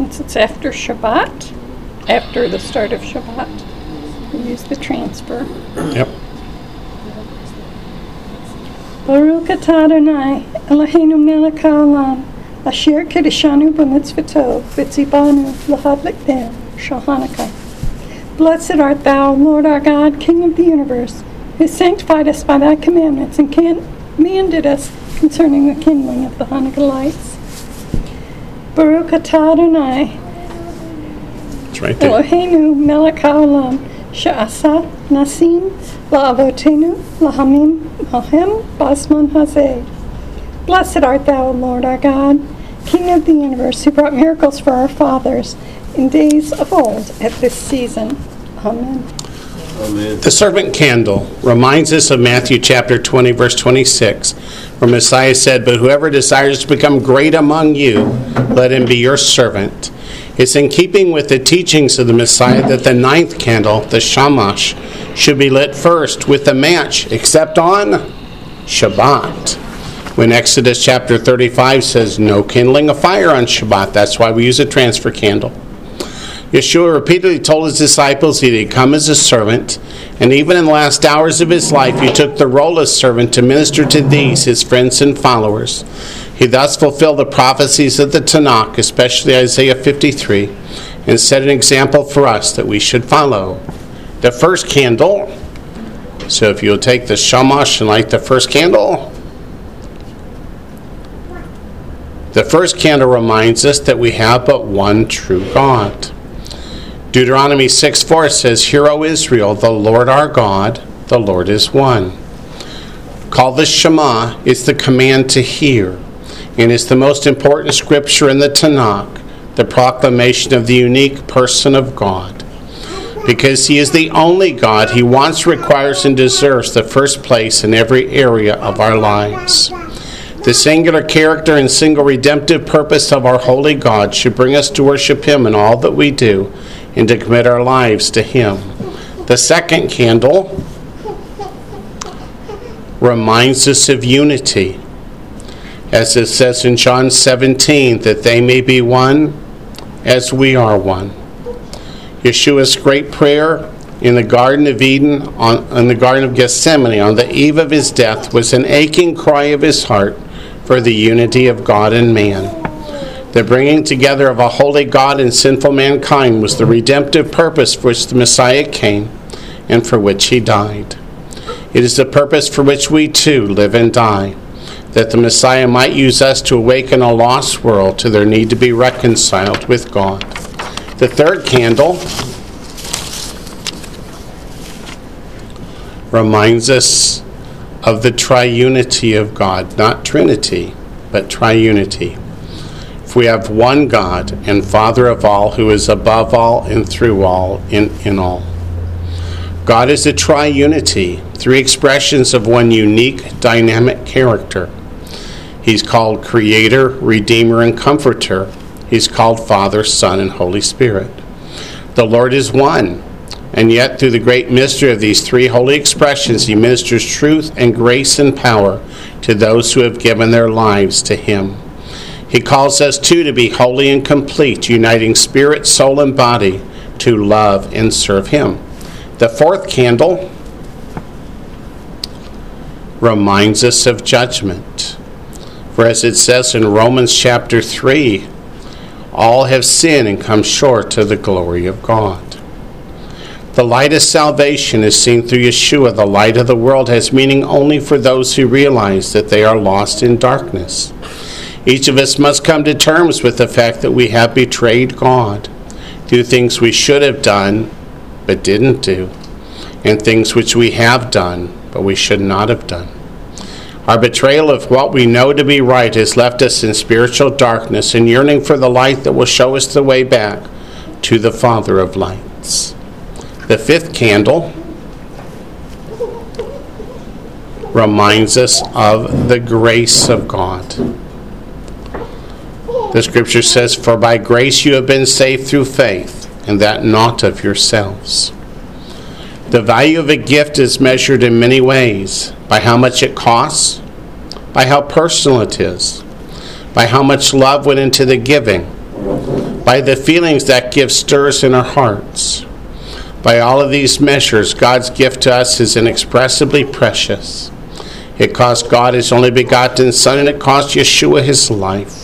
since it's after Shabbat, after the start of Shabbat, we use the transfer. Yep. Baruch atah Adonai, Eloheinu melech haolam, asher kedeshanu b'mitzvoto, v'tzibanu l'hadlik ben, shal Blessed art thou, Lord our God, King of the universe, who sanctified us by thy commandments and commanded us concerning the kindling of the Hanukkah lights. Baruch atah Adonai, It's right there. Eloheinu melech haolam, she'asa nasim la'avotenu lahamim mahem basman hazeh. Blessed art thou, Lord our God, King of the universe, who brought miracles for our fathers in days of old at this season. Amen. The servant candle reminds us of Matthew chapter 20, verse 26, where Messiah said, But whoever desires to become great among you, let him be your servant. It's in keeping with the teachings of the Messiah that the ninth candle, the shamash, should be lit first with the match, except on Shabbat. When Exodus chapter 35 says, No kindling a fire on Shabbat, that's why we use a transfer candle. Yeshua repeatedly told his disciples he had come as a servant, and even in the last hours of his life, he took the role as servant to minister to these, his friends and followers. He thus fulfilled the prophecies of the Tanakh, especially Isaiah 53, and set an example for us that we should follow. The first candle, so if you'll take the shamash and light the first candle, the first candle reminds us that we have but one true God. Deuteronomy 6 4 says, Hear, O Israel, the Lord our God, the Lord is one. Call the Shema is the command to hear, and is the most important scripture in the Tanakh, the proclamation of the unique person of God. Because he is the only God, he wants, requires, and deserves the first place in every area of our lives. The singular character and single redemptive purpose of our holy God should bring us to worship him in all that we do and to commit our lives to Him. The second candle reminds us of unity. As it says in John 17, that they may be one as we are one. Yeshua's great prayer in the Garden of Eden, on, in the Garden of Gethsemane, on the eve of his death, was an aching cry of his heart for the unity of God and man. The bringing together of a holy God and sinful mankind was the redemptive purpose for which the Messiah came and for which he died. It is the purpose for which we too live and die, that the Messiah might use us to awaken a lost world to their need to be reconciled with God. The third candle reminds us of the triunity of God, not Trinity, but triunity. For we have one God and Father of all, who is above all and through all in, in all. God is a triunity, three expressions of one unique, dynamic character. He's called Creator, Redeemer, and Comforter. He's called Father, Son, and Holy Spirit. The Lord is one, and yet through the great mystery of these three holy expressions, He ministers truth and grace and power to those who have given their lives to Him. He calls us too to be holy and complete, uniting spirit, soul, and body to love and serve Him. The fourth candle reminds us of judgment. For as it says in Romans chapter 3, all have sinned and come short of the glory of God. The light of salvation is seen through Yeshua. The light of the world has meaning only for those who realize that they are lost in darkness. Each of us must come to terms with the fact that we have betrayed God, do things we should have done but didn't do, and things which we have done but we should not have done. Our betrayal of what we know to be right has left us in spiritual darkness and yearning for the light that will show us the way back to the Father of lights. The fifth candle reminds us of the grace of God. The scripture says, For by grace you have been saved through faith, and that not of yourselves. The value of a gift is measured in many ways by how much it costs, by how personal it is, by how much love went into the giving, by the feelings that give stirs in our hearts. By all of these measures, God's gift to us is inexpressibly precious. It cost God his only begotten Son, and it cost Yeshua his life.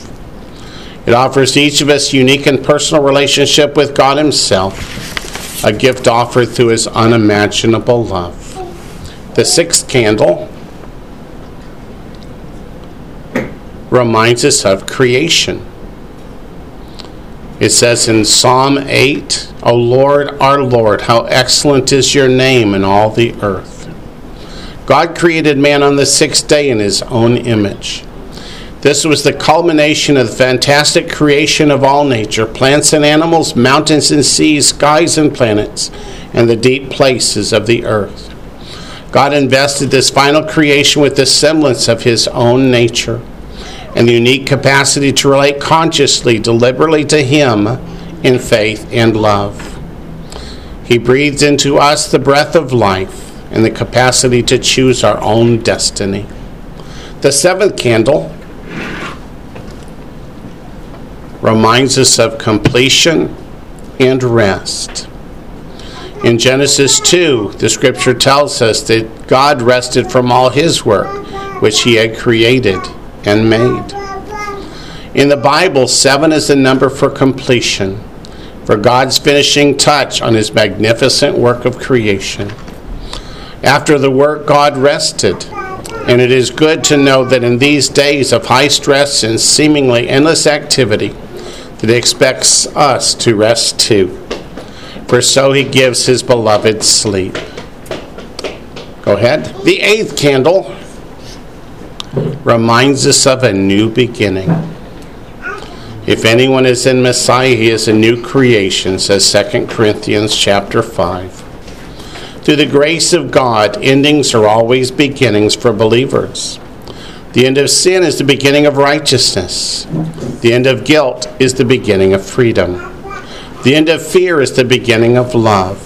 It offers each of us unique and personal relationship with God himself, a gift offered through his unimaginable love. The sixth candle reminds us of creation. It says in Psalm 8, O Lord, our Lord, how excellent is your name in all the earth. God created man on the sixth day in his own image. This was the culmination of the fantastic creation of all nature plants and animals, mountains and seas, skies and planets, and the deep places of the earth. God invested this final creation with the semblance of his own nature and the unique capacity to relate consciously, deliberately to Him in faith and love. He breathed into us the breath of life and the capacity to choose our own destiny. The seventh candle reminds us of completion and rest. In Genesis 2, the scripture tells us that God rested from all his work which he had created and made. In the Bible, seven is the number for completion, for God's finishing touch on his magnificent work of creation. After the work, God rested. And it is good to know that in these days of high stress and seemingly endless activity, that he expects us to rest too. For so he gives his beloved sleep. Go ahead. The eighth candle reminds us of a new beginning. If anyone is in Messiah, he is a new creation, says 2 Corinthians chapter 5. Through the grace of God, endings are always beginnings for believers. The end of sin is the beginning of righteousness. The end of guilt is the beginning of freedom. The end of fear is the beginning of love.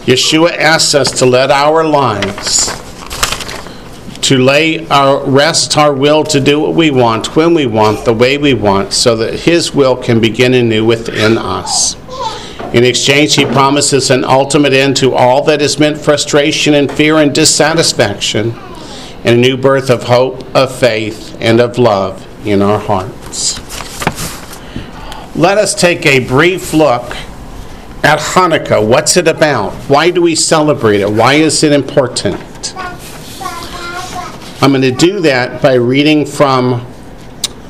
Yeshua asks us to let our lives to lay our rest our will to do what we want when we want the way we want so that his will can begin anew within us in exchange he promises an ultimate end to all that has meant frustration and fear and dissatisfaction and a new birth of hope of faith and of love in our hearts. Let us take a brief look at hanukkah. What's it about? Why do we celebrate it? Why is it important? I'm going to do that by reading from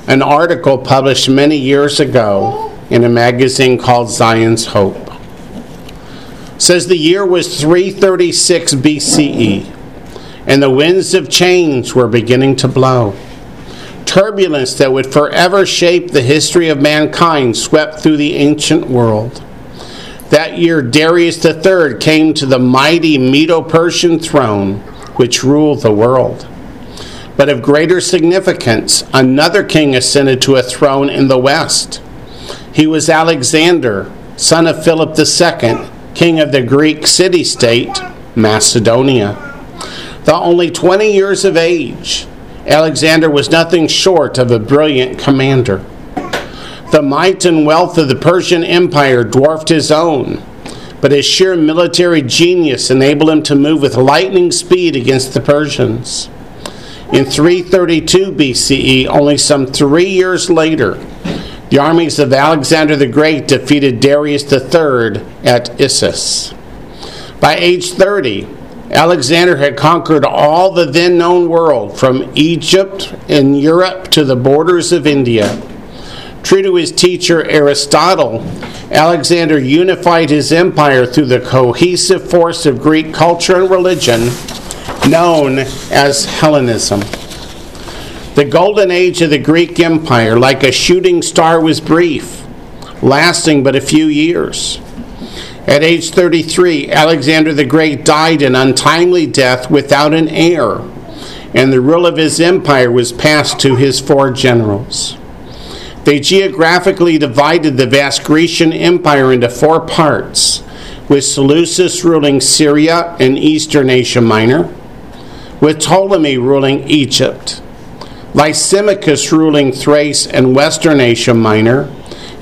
an article published many years ago in a magazine called Zion's Hope. Says the year was 336 BCE, and the winds of change were beginning to blow. Turbulence that would forever shape the history of mankind swept through the ancient world. That year, Darius III came to the mighty Medo Persian throne, which ruled the world. But of greater significance, another king ascended to a throne in the west. He was Alexander, son of Philip II, king of the Greek city state, Macedonia. Though only 20 years of age, Alexander was nothing short of a brilliant commander. The might and wealth of the Persian Empire dwarfed his own, but his sheer military genius enabled him to move with lightning speed against the Persians. In 332 BCE, only some three years later, the armies of Alexander the Great defeated Darius III at Issus. By age 30, Alexander had conquered all the then known world, from Egypt and Europe to the borders of India. True to his teacher Aristotle, Alexander unified his empire through the cohesive force of Greek culture and religion known as Hellenism. The golden age of the Greek Empire, like a shooting star, was brief, lasting but a few years. At age 33, Alexander the Great died an untimely death without an heir, and the rule of his empire was passed to his four generals. They geographically divided the vast Grecian Empire into four parts, with Seleucus ruling Syria and eastern Asia Minor, with Ptolemy ruling Egypt, Lysimachus ruling Thrace and western Asia Minor,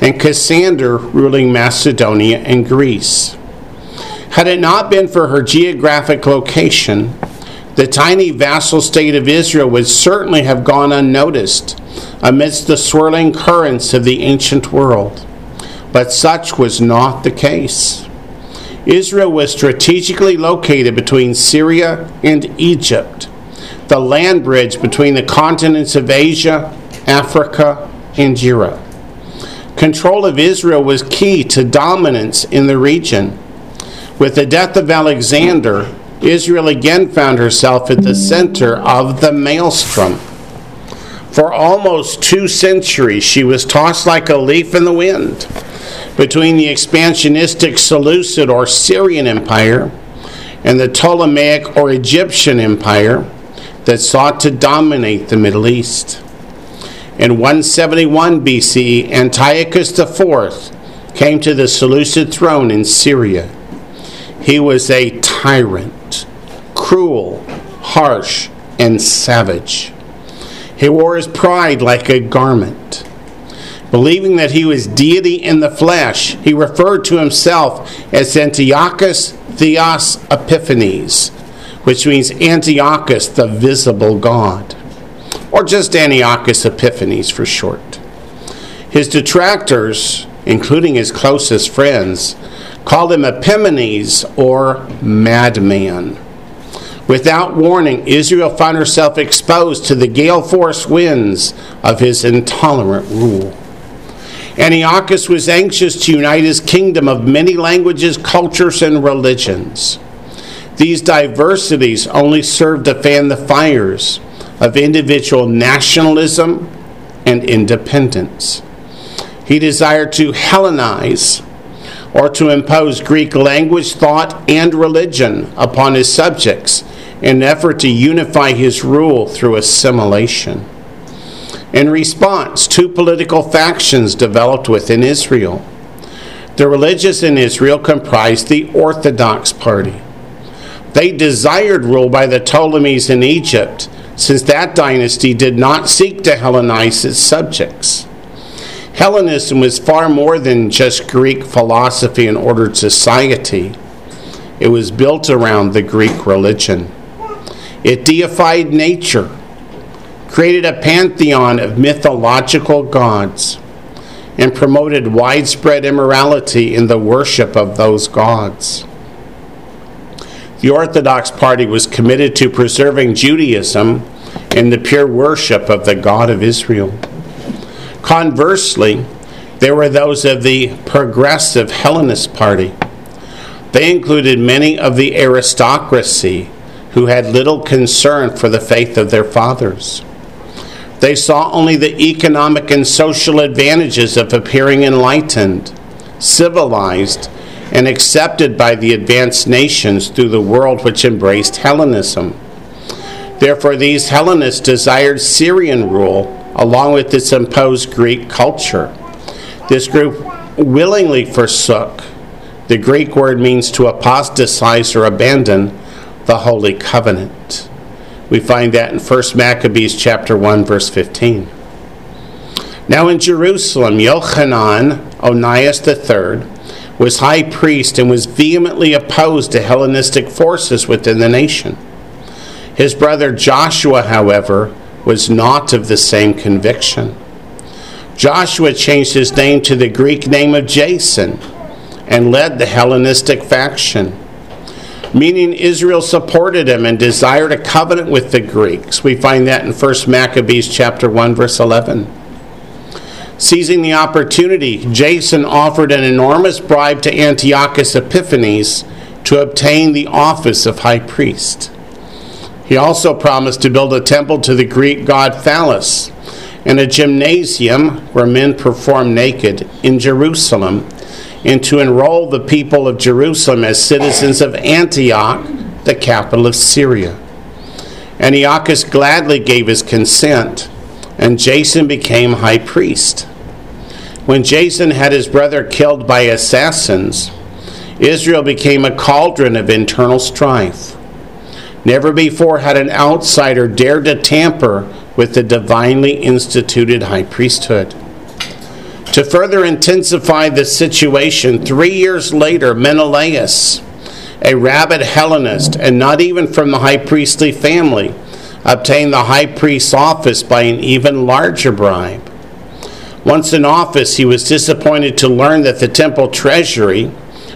and Cassander ruling Macedonia and Greece. Had it not been for her geographic location, the tiny vassal state of Israel would certainly have gone unnoticed amidst the swirling currents of the ancient world. But such was not the case. Israel was strategically located between Syria and Egypt, the land bridge between the continents of Asia, Africa, and Europe. Control of Israel was key to dominance in the region. With the death of Alexander, Israel again found herself at the center of the maelstrom. For almost two centuries, she was tossed like a leaf in the wind between the expansionistic Seleucid or Syrian Empire and the Ptolemaic or Egyptian Empire that sought to dominate the Middle East. In 171 BC, Antiochus IV came to the Seleucid throne in Syria. He was a tyrant, cruel, harsh, and savage. He wore his pride like a garment. Believing that he was deity in the flesh, he referred to himself as Antiochus Theos Epiphanes, which means Antiochus, the visible God, or just Antiochus Epiphanes for short. His detractors, including his closest friends, called him Epimanes or madman. Without warning, Israel found herself exposed to the gale force winds of his intolerant rule. Antiochus was anxious to unite his kingdom of many languages, cultures, and religions. These diversities only served to fan the fires of individual nationalism and independence. He desired to Hellenize or to impose Greek language, thought, and religion upon his subjects in an effort to unify his rule through assimilation. In response, two political factions developed within Israel. The religious in Israel comprised the Orthodox Party. They desired rule by the Ptolemies in Egypt, since that dynasty did not seek to Hellenize its subjects. Hellenism was far more than just Greek philosophy and ordered society. It was built around the Greek religion. It deified nature, created a pantheon of mythological gods, and promoted widespread immorality in the worship of those gods. The Orthodox Party was committed to preserving Judaism and the pure worship of the God of Israel. Conversely, there were those of the Progressive Hellenist Party. They included many of the aristocracy who had little concern for the faith of their fathers. They saw only the economic and social advantages of appearing enlightened, civilized, and accepted by the advanced nations through the world which embraced Hellenism. Therefore, these Hellenists desired Syrian rule along with its imposed Greek culture. This group willingly forsook. The Greek word means to apostatize or abandon the Holy Covenant. We find that in 1 Maccabees chapter 1 verse 15. Now in Jerusalem, Yochanan, Onias III, was high priest and was vehemently opposed to Hellenistic forces within the nation. His brother Joshua, however, was not of the same conviction. Joshua changed his name to the Greek name of Jason and led the Hellenistic faction meaning Israel supported him and desired a covenant with the Greeks. We find that in 1 Maccabees chapter 1 verse 11. Seizing the opportunity, Jason offered an enormous bribe to Antiochus Epiphanes to obtain the office of high priest. He also promised to build a temple to the Greek god Phallus and a gymnasium where men perform naked in Jerusalem and to enroll the people of Jerusalem as citizens of Antioch, the capital of Syria. Antiochus gladly gave his consent, and Jason became high priest. When Jason had his brother killed by assassins, Israel became a cauldron of internal strife. Never before had an outsider dared to tamper with the divinely instituted high priesthood. To further intensify the situation, three years later, Menelaus, a rabid Hellenist and not even from the high priestly family, obtained the high priest's office by an even larger bribe. Once in office, he was disappointed to learn that the temple treasury,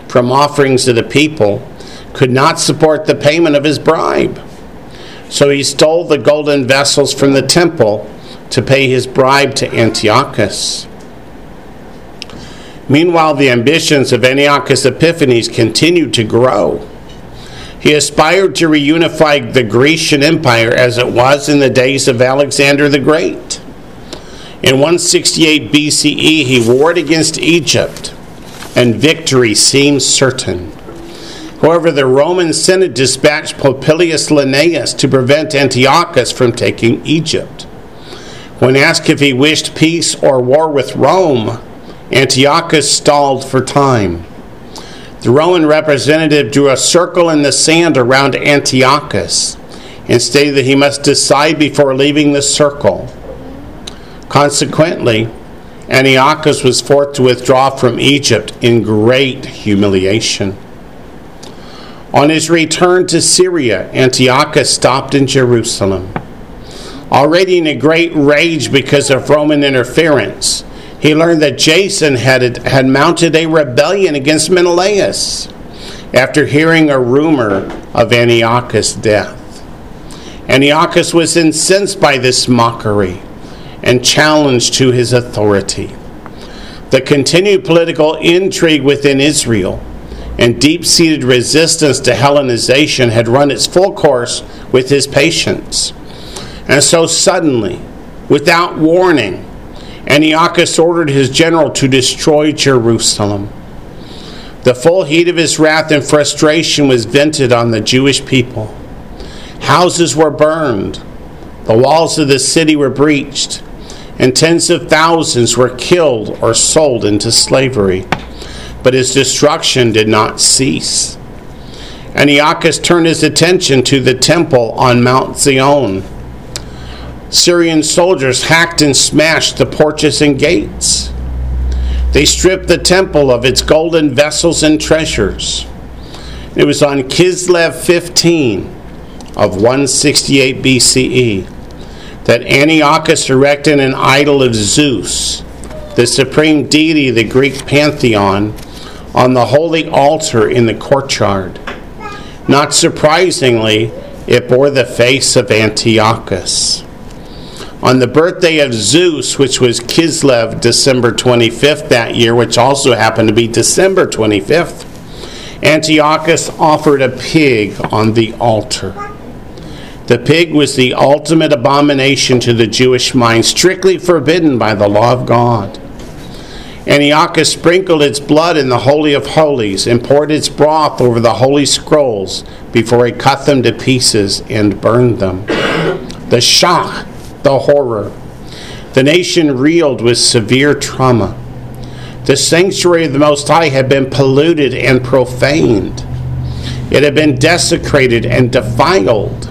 from offerings of the people, could not support the payment of his bribe. So he stole the golden vessels from the temple to pay his bribe to Antiochus. Meanwhile, the ambitions of Antiochus Epiphanes continued to grow. He aspired to reunify the Grecian Empire as it was in the days of Alexander the Great. In 168 BCE, he warred against Egypt, and victory seemed certain. However, the Roman Senate dispatched Popilius Laenas to prevent Antiochus from taking Egypt. When asked if he wished peace or war with Rome, Antiochus stalled for time. The Roman representative drew a circle in the sand around Antiochus and stated that he must decide before leaving the circle. Consequently, Antiochus was forced to withdraw from Egypt in great humiliation. On his return to Syria, Antiochus stopped in Jerusalem. Already in a great rage because of Roman interference, he learned that Jason had, had mounted a rebellion against Menelaus after hearing a rumor of Antiochus' death. Antiochus was incensed by this mockery and challenged to his authority. The continued political intrigue within Israel and deep seated resistance to Hellenization had run its full course with his patience. And so, suddenly, without warning, Antiochus ordered his general to destroy Jerusalem. The full heat of his wrath and frustration was vented on the Jewish people. Houses were burned, the walls of the city were breached, and tens of thousands were killed or sold into slavery. But his destruction did not cease. Antiochus turned his attention to the temple on Mount Zion Syrian soldiers hacked and smashed the porches and gates. They stripped the temple of its golden vessels and treasures. It was on Kislev 15 of 168 BCE that Antiochus erected an idol of Zeus, the supreme deity of the Greek pantheon, on the holy altar in the courtyard. Not surprisingly, it bore the face of Antiochus. On the birthday of Zeus, which was Kislev, December 25th that year, which also happened to be December 25th, Antiochus offered a pig on the altar. The pig was the ultimate abomination to the Jewish mind, strictly forbidden by the law of God. Antiochus sprinkled its blood in the Holy of Holies and poured its broth over the holy scrolls before he cut them to pieces and burned them. The Shach, the horror. The nation reeled with severe trauma. The sanctuary of the Most High had been polluted and profaned. It had been desecrated and defiled.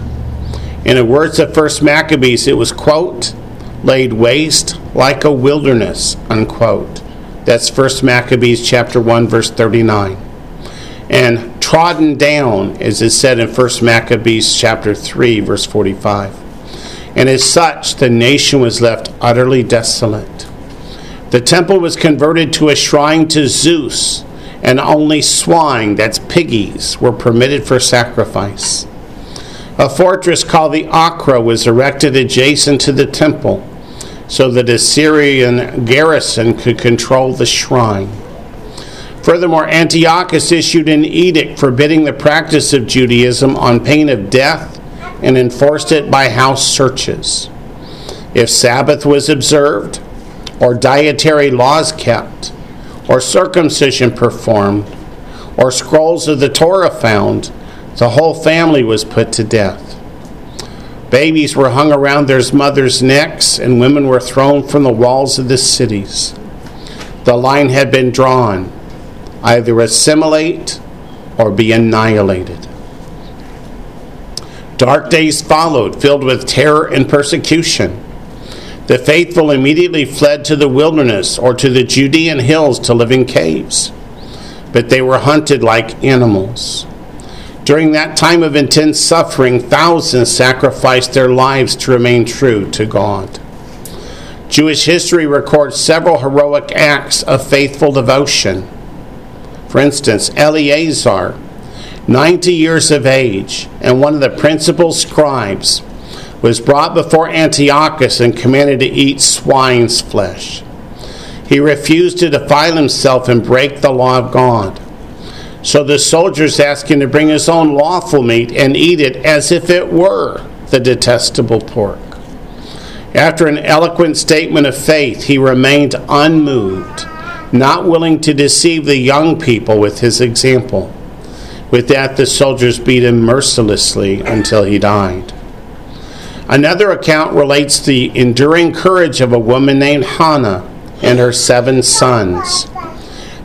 In the words of First Maccabees, it was, quote, laid waste like a wilderness, unquote. That's First Maccabees chapter 1, verse 39. And trodden down, as is said in First Maccabees chapter 3, verse 45 and as such the nation was left utterly desolate. The temple was converted to a shrine to Zeus, and only swine, that's piggies, were permitted for sacrifice. A fortress called the Acra was erected adjacent to the temple so that a Syrian garrison could control the shrine. Furthermore, Antiochus issued an edict forbidding the practice of Judaism on pain of death and enforced it by house searches. If Sabbath was observed, or dietary laws kept, or circumcision performed, or scrolls of the Torah found, the whole family was put to death. Babies were hung around their mothers' necks, and women were thrown from the walls of the cities. The line had been drawn either assimilate or be annihilated. Dark days followed, filled with terror and persecution. The faithful immediately fled to the wilderness or to the Judean hills to live in caves, but they were hunted like animals. During that time of intense suffering, thousands sacrificed their lives to remain true to God. Jewish history records several heroic acts of faithful devotion. For instance, Eleazar, 90 years of age and one of the principal scribes, was brought before Antiochus and commanded to eat swine's flesh. He refused to defile himself and break the law of God. So the soldiers asked him to bring his own lawful meat and eat it as if it were the detestable pork. After an eloquent statement of faith, he remained unmoved, not willing to deceive the young people with his example. With that, the soldiers beat him mercilessly until he died. Another account relates the enduring courage of a woman named Hannah and her seven sons.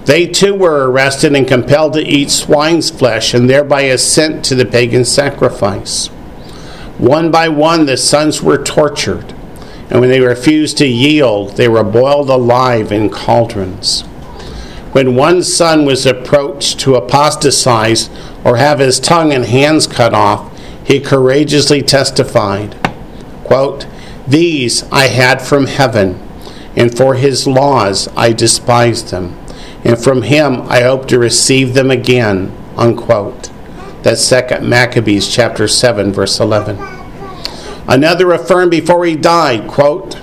They too were arrested and compelled to eat swine's flesh and thereby assent to the pagan sacrifice. One by one, the sons were tortured and when they refused to yield, they were boiled alive in cauldrons. When one son was approached to apostatize or have his tongue and hands cut off, he courageously testified, quote, These I had from heaven, and for his laws I despised them, and from him I hope to receive them again. Unquote. That's 2 Maccabees chapter 7, verse 11. Another affirmed before he died, quote,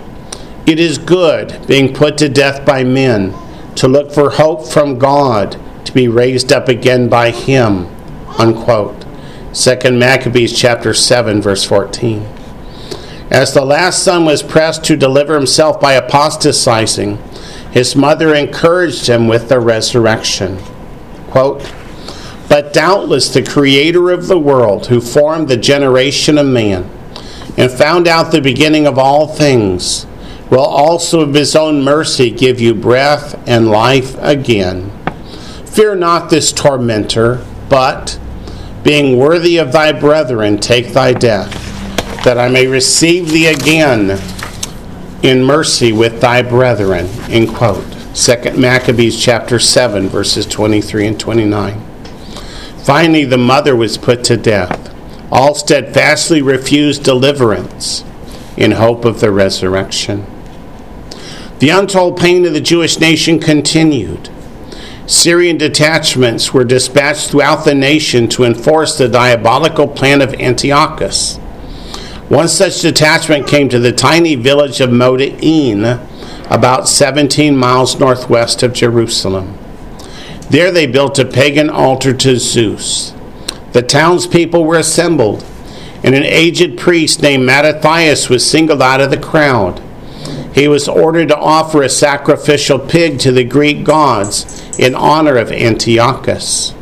It is good being put to death by men, to look for hope from God, to be raised up again by him. Unquote. 2 Maccabees chapter 7, verse 14. As the last son was pressed to deliver himself by apostatizing, his mother encouraged him with the resurrection. Quote, but doubtless the Creator of the world, who formed the generation of man, and found out the beginning of all things, will also of his own mercy give you breath and life again. Fear not this tormentor, but, being worthy of thy brethren, take thy death, that I may receive thee again in mercy with thy brethren. End quote. 2 Maccabees chapter 7, verses 23 and 29. Finally, the mother was put to death all steadfastly refused deliverance in hope of the resurrection. The untold pain of the Jewish nation continued. Syrian detachments were dispatched throughout the nation to enforce the diabolical plan of Antiochus. One such detachment came to the tiny village of Moda'in, about 17 miles northwest of Jerusalem. There they built a pagan altar to Zeus. The townspeople were assembled, and an aged priest named Mattathias was singled out of the crowd. He was ordered to offer a sacrificial pig to the Greek gods in honor of Antiochus.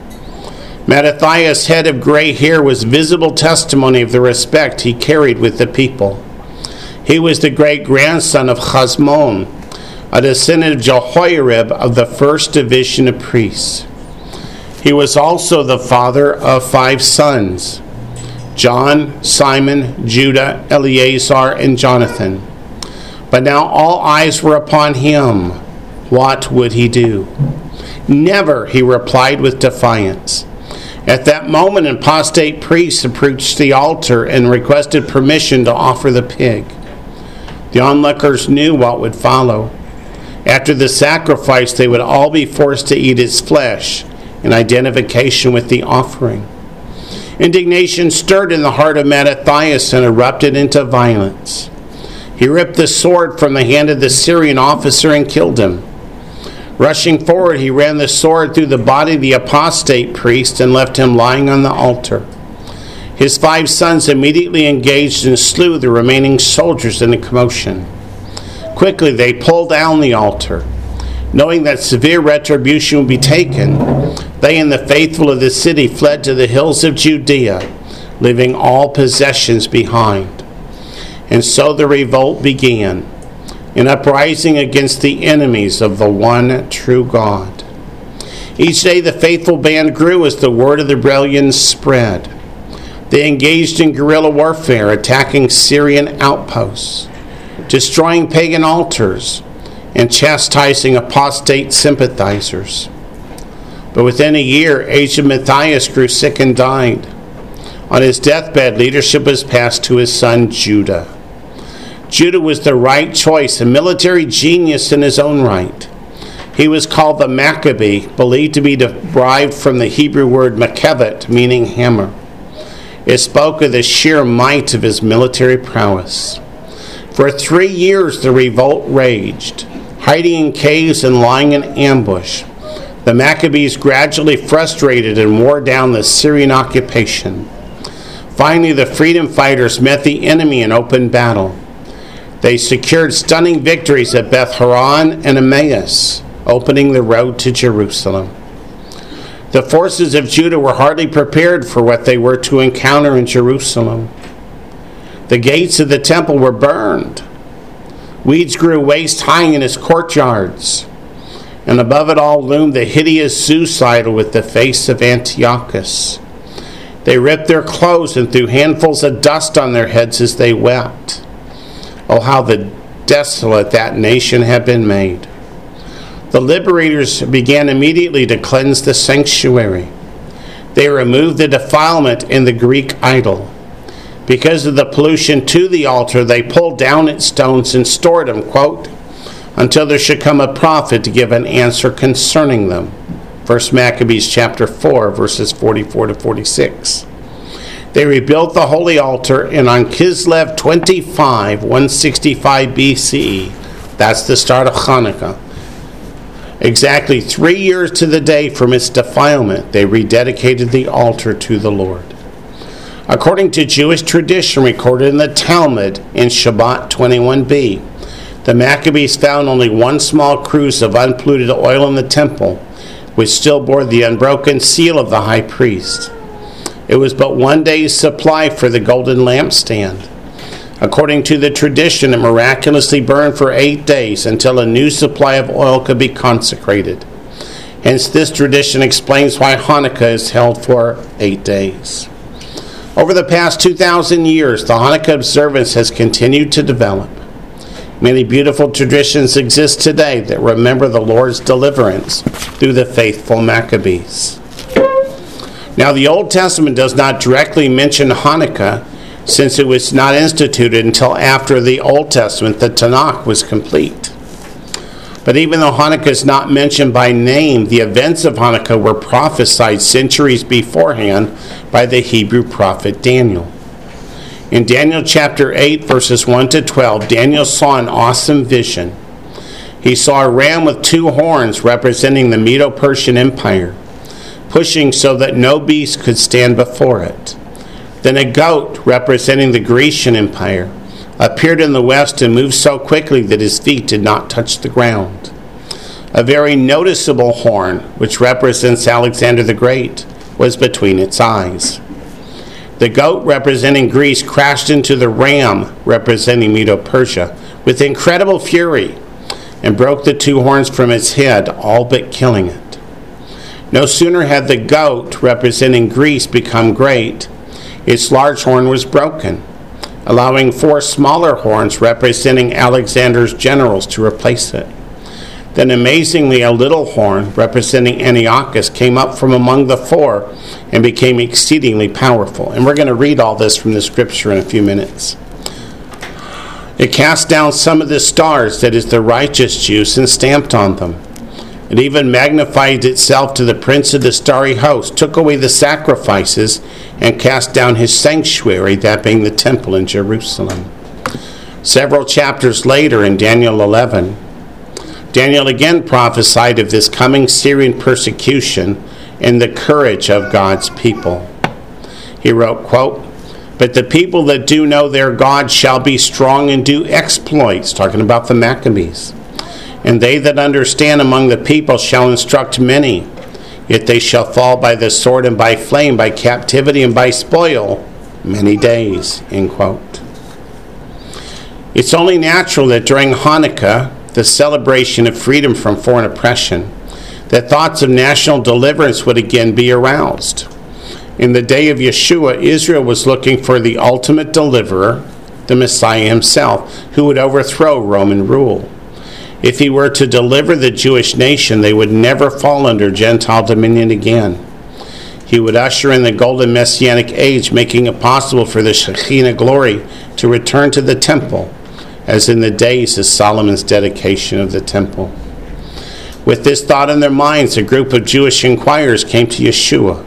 Mattathias' head of gray hair was visible testimony of the respect he carried with the people. He was the great grandson of Chasmon, a descendant of Jehoiarib of the first division of priests. He was also the father of five sons John, Simon, Judah, Eleazar, and Jonathan. But now all eyes were upon him. What would he do? Never, he replied with defiance. At that moment, an apostate priest approached the altar and requested permission to offer the pig. The onlookers knew what would follow. After the sacrifice, they would all be forced to eat its flesh in identification with the offering. Indignation stirred in the heart of Mattathias and erupted into violence. He ripped the sword from the hand of the Syrian officer and killed him. Rushing forward, he ran the sword through the body of the apostate priest and left him lying on the altar. His five sons immediately engaged and slew the remaining soldiers in the commotion. Quickly, they pulled down the altar. Knowing that severe retribution would be taken, they and the faithful of the city fled to the hills of Judea, leaving all possessions behind. And so the revolt began, an uprising against the enemies of the one true God. Each day the faithful band grew as the word of the rebellion spread. They engaged in guerrilla warfare, attacking Syrian outposts. destroying pagan altars, and chastising apostate sympathizers. But within a year, Asa Mattathias grew sick and died. On his deathbed, leadership was passed to his son Judah. Judah was the right choice, a military genius in his own right. He was called the Maccabee, believed to be derived from the Hebrew word makevet, meaning hammer. It spoke of the sheer might of his military prowess. For three years, the revolt raged, hiding in caves and lying in ambush. The Maccabees gradually frustrated and wore down the Syrian occupation. Finally, the freedom fighters met the enemy in open battle. They secured stunning victories at Beth Horon and Emmaus, opening the road to Jerusalem. The forces of Judah were hardly prepared for what they were to encounter in Jerusalem. The gates of the temple were burned. Weeds grew waist high in its courtyards and above it all loomed the hideous idol with the face of Antiochus. They ripped their clothes and threw handfuls of dust on their heads as they wept. Oh, how the desolate that nation had been made. The liberators began immediately to cleanse the sanctuary. They removed the defilement in the Greek idol. Because of the pollution to the altar, they pulled down its stones and stored them, quote, until there should come a prophet to give an answer concerning them. 1 Maccabees chapter 4 verses 44 to 46. They rebuilt the holy altar and on Kislev 25 165 BCE, that's the start of Hanukkah. Exactly 3 years to the day from its defilement, they rededicated the altar to the Lord. According to Jewish tradition recorded in the Talmud in Shabbat 21b, the Maccabees found only one small cruse of unpolluted oil in the temple, which still bore the unbroken seal of the high priest. It was but one day's supply for the golden lampstand. According to the tradition, it miraculously burned for eight days until a new supply of oil could be consecrated. Hence, this tradition explains why Hanukkah is held for eight days. Over the past 2,000 years, the Hanukkah observance has continued to develop. Many beautiful traditions exist today that remember the Lord's deliverance through the faithful Maccabees. Now, the Old Testament does not directly mention Hanukkah since it was not instituted until after the Old Testament, the Tanakh, was complete. But even though Hanukkah is not mentioned by name, the events of Hanukkah were prophesied centuries beforehand by the Hebrew prophet Daniel. In Daniel chapter 8, verses 1 to 12, Daniel saw an awesome vision. He saw a ram with two horns representing the Medo Persian Empire, pushing so that no beast could stand before it. Then a goat representing the Grecian Empire appeared in the west and moved so quickly that his feet did not touch the ground. A very noticeable horn, which represents Alexander the Great, was between its eyes. The goat representing Greece crashed into the ram representing Medo Persia with incredible fury and broke the two horns from its head, all but killing it. No sooner had the goat representing Greece become great, its large horn was broken, allowing four smaller horns representing Alexander's generals to replace it. Then amazingly, a little horn representing Antiochus came up from among the four and became exceedingly powerful. And we're going to read all this from the scripture in a few minutes. It cast down some of the stars, that is, the righteous Jews, and stamped on them. It even magnified itself to the prince of the starry host, took away the sacrifices, and cast down his sanctuary, that being the temple in Jerusalem. Several chapters later, in Daniel 11, Daniel again prophesied of this coming Syrian persecution and the courage of God's people. He wrote, quote, But the people that do know their God shall be strong and do exploits, talking about the Maccabees. And they that understand among the people shall instruct many. Yet they shall fall by the sword and by flame, by captivity and by spoil, many days. End quote. It's only natural that during Hanukkah, the celebration of freedom from foreign oppression, that thoughts of national deliverance would again be aroused. In the day of Yeshua, Israel was looking for the ultimate deliverer, the Messiah himself, who would overthrow Roman rule. If he were to deliver the Jewish nation, they would never fall under Gentile dominion again. He would usher in the golden messianic age, making it possible for the Shekinah glory to return to the temple, as in the days of Solomon's dedication of the temple. With this thought in their minds, a group of Jewish inquirers came to Yeshua.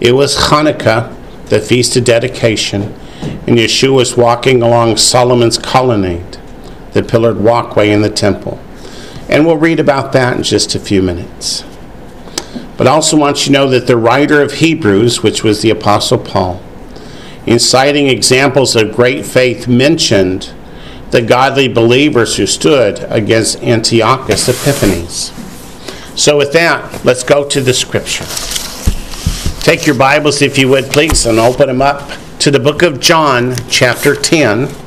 It was Hanukkah, the feast of dedication, and Yeshua was walking along Solomon's colonnade the pillared walkway in the temple. And we'll read about that in just a few minutes. But I also want you to know that the writer of Hebrews, which was the Apostle Paul, in citing examples of great faith, mentioned the godly believers who stood against Antiochus Epiphanes. So, with that, let's go to the scripture. Take your Bibles, if you would, please, and open them up to the book of John, chapter 10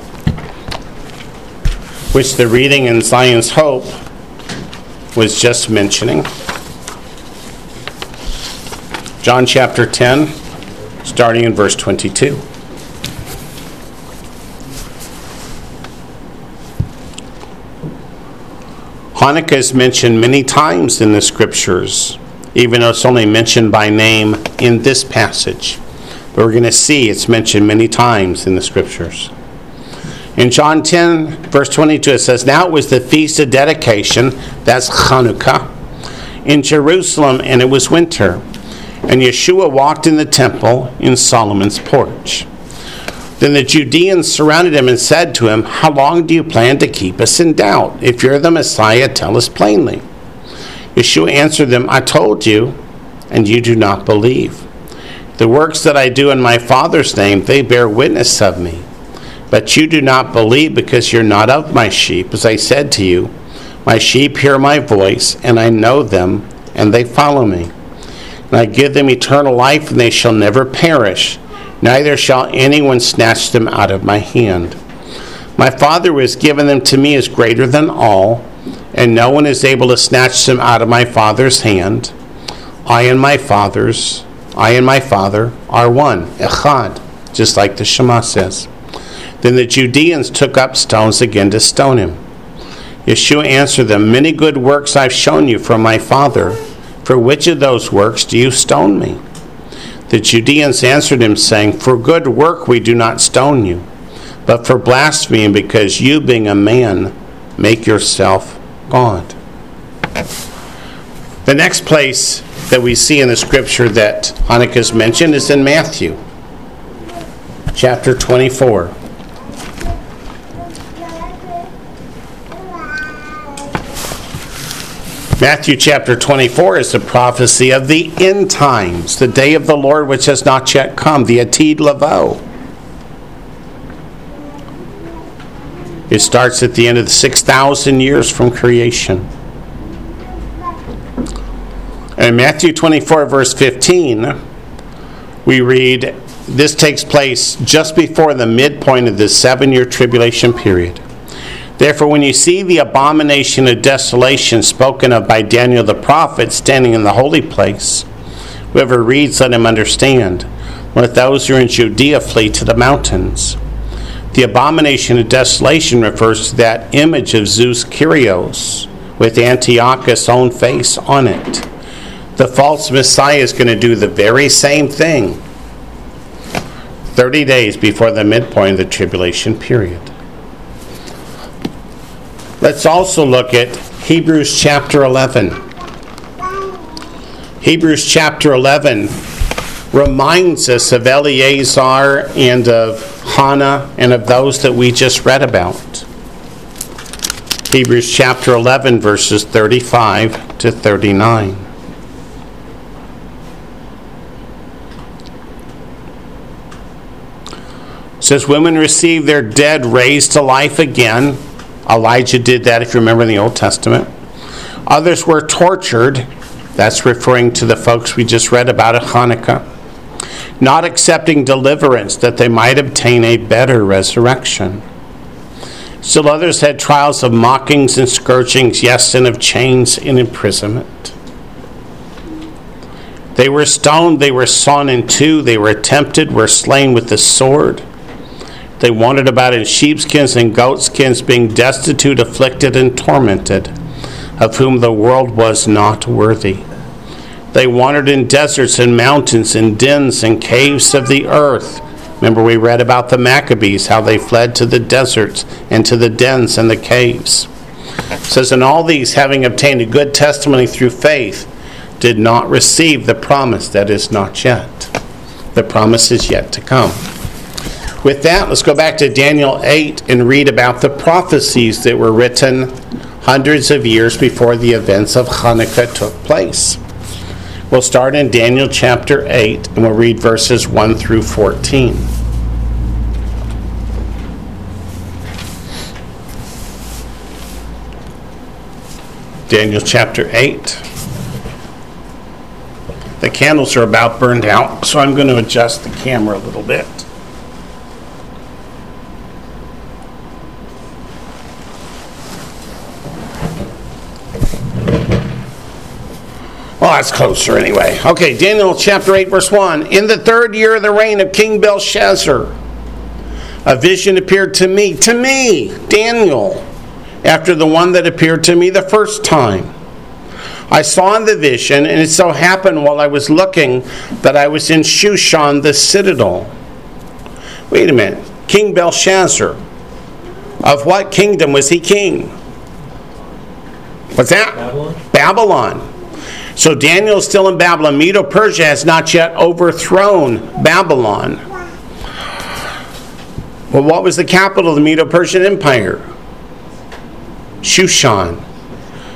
which the reading in Zion's Hope was just mentioning. John chapter 10, starting in verse 22. Hanukkah is mentioned many times in the scriptures, even though it's only mentioned by name in this passage. But we're going to see it's mentioned many times in the scriptures. In John 10, verse 22, it says, Now it was the feast of dedication, that's Hanukkah, in Jerusalem, and it was winter. And Yeshua walked in the temple in Solomon's porch. Then the Judeans surrounded him and said to him, How long do you plan to keep us in doubt? If you're the Messiah, tell us plainly. Yeshua answered them, I told you, and you do not believe. The works that I do in my Father's name, they bear witness of me. But you do not believe because you're not of my sheep. As I said to you, my sheep hear my voice, and I know them, and they follow me. And I give them eternal life, and they shall never perish, neither shall anyone snatch them out of my hand. My Father who has given them to me is greater than all, and no one is able to snatch them out of my Father's hand. I and my Father's, I and my Father are one, echad, just like the Shema says. Then the Judeans took up stones again to stone him. Yeshua answered them, Many good works I've shown you from my Father. For which of those works do you stone me? The Judeans answered him, saying, For good work we do not stone you, but for blasphemy, because you, being a man, make yourself God. The next place that we see in the scripture that Hanukkah is mentioned is in Matthew chapter 24. Matthew chapter 24 is the prophecy of the end times, the day of the Lord which has not yet come, the Atid Lavo. It starts at the end of the 6,000 years from creation. In Matthew 24, verse 15, we read, This takes place just before the midpoint of the seven year tribulation period. Therefore, when you see the abomination of desolation spoken of by Daniel the prophet standing in the holy place, whoever reads, let him understand. Let those who are in Judea flee to the mountains. The abomination of desolation refers to that image of Zeus Kyrios with Antiochus' own face on it. The false Messiah is going to do the very same thing 30 days before the midpoint of the tribulation period. Let's also look at Hebrews chapter 11. Hebrews chapter 11 reminds us of Eleazar and of Hannah and of those that we just read about. Hebrews chapter 11, verses 35 to 39. It says, Women receive their dead raised to life again Elijah did that, if you remember in the Old Testament. Others were tortured. That's referring to the folks we just read about at Hanukkah. Not accepting deliverance that they might obtain a better resurrection. Still others had trials of mockings and scourgings, yes, and of chains and imprisonment. They were stoned, they were sawn in two, they were tempted, were slain with the sword. They wandered about in sheepskins and goatskins, being destitute, afflicted, and tormented, of whom the world was not worthy. They wandered in deserts and mountains, in dens and caves of the earth. Remember, we read about the Maccabees, how they fled to the deserts and to the dens and the caves. It says, And all these, having obtained a good testimony through faith, did not receive the promise that is not yet. The promise is yet to come. With that, let's go back to Daniel 8 and read about the prophecies that were written hundreds of years before the events of Hanukkah took place. We'll start in Daniel chapter 8 and we'll read verses 1 through 14. Daniel chapter 8. The candles are about burned out, so I'm going to adjust the camera a little bit. Well, that's closer anyway. Okay, Daniel chapter 8, verse 1. In the third year of the reign of King Belshazzar, a vision appeared to me, to me, Daniel, after the one that appeared to me the first time. I saw in the vision, and it so happened while I was looking that I was in Shushan the citadel. Wait a minute. King Belshazzar. Of what kingdom was he king? What's that? Babylon? Babylon. So Daniel is still in Babylon. Medo Persia has not yet overthrown Babylon. Well, what was the capital of the Medo Persian Empire? Shushan.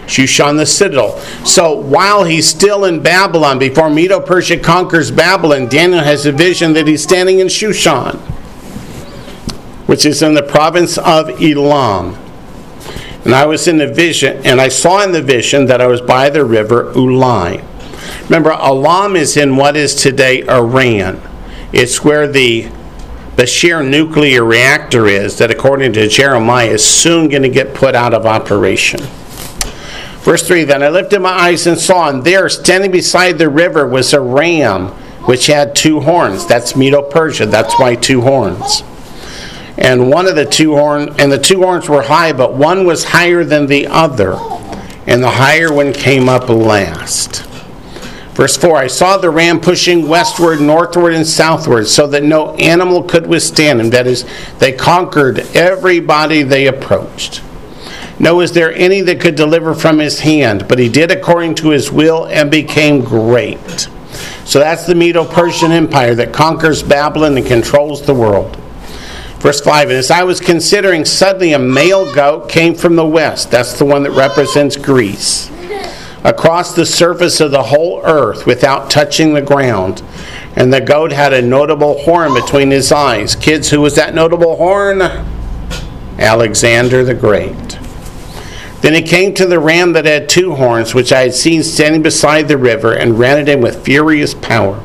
Shushan the citadel. So while he's still in Babylon, before Medo Persia conquers Babylon, Daniel has a vision that he's standing in Shushan, which is in the province of Elam. And I was in the vision, and I saw in the vision that I was by the river Ulai. Remember, Elam is in what is today Iran. It's where the Bushehr nuclear reactor is, that according to Jeremiah is soon going to get put out of operation. Verse 3 Then I lifted my eyes and saw, and there, standing beside the river, was a ram which had two horns. That's Medo Persia. That's why two horns and one of the two horns, and the two horns were high, but one was higher than the other, and the higher one came up last. Verse 4 I saw the ram pushing westward, northward, and southward, so that no animal could withstand him. That is, they conquered everybody they approached. No, is there any that could deliver from his hand, but he did according to his will and became great. So that's the Medo Persian Empire that conquers Babylon and controls the world. Verse 5 And as I was considering, suddenly a male goat came from the west. That's the one that represents Greece. Across the surface of the whole earth without touching the ground. And the goat had a notable horn between his eyes. Kids, who was that notable horn? Alexander the Great. Then he came to the ram that had two horns, which I had seen standing beside the river, and ran at him with furious power.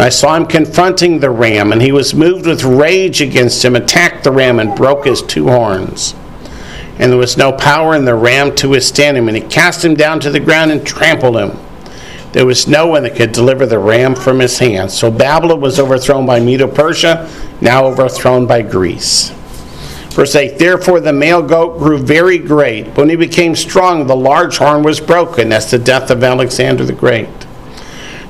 I saw him confronting the ram, and he was moved with rage against him, attacked the ram, and broke his two horns. And there was no power in the ram to withstand him, and he cast him down to the ground and trampled him. There was no one that could deliver the ram from his hand. So Babylon was overthrown by Medo Persia, now overthrown by Greece. Verse 8 Therefore the male goat grew very great. When he became strong, the large horn was broken. That's the death of Alexander the Great.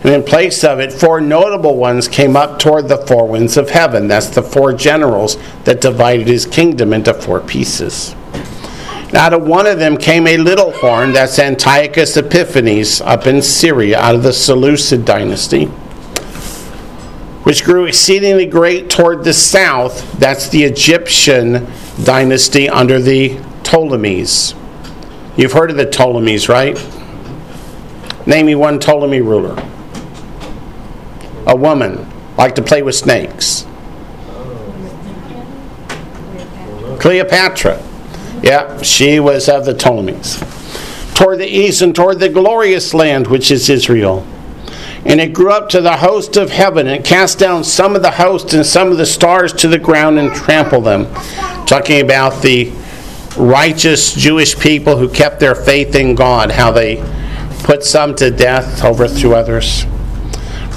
And in place of it, four notable ones came up toward the four winds of heaven. That's the four generals that divided his kingdom into four pieces. Out of one of them came a little horn, that's Antiochus Epiphanes up in Syria, out of the Seleucid dynasty, which grew exceedingly great toward the south. That's the Egyptian dynasty under the Ptolemies. You've heard of the Ptolemies, right? Name me one Ptolemy ruler. A woman, like to play with snakes. Cleopatra. Yeah, she was of the Ptolemies. Toward the east and toward the glorious land which is Israel. And it grew up to the host of heaven and cast down some of the host and some of the stars to the ground and trampled them. Talking about the righteous Jewish people who kept their faith in God, how they put some to death, overthrew others.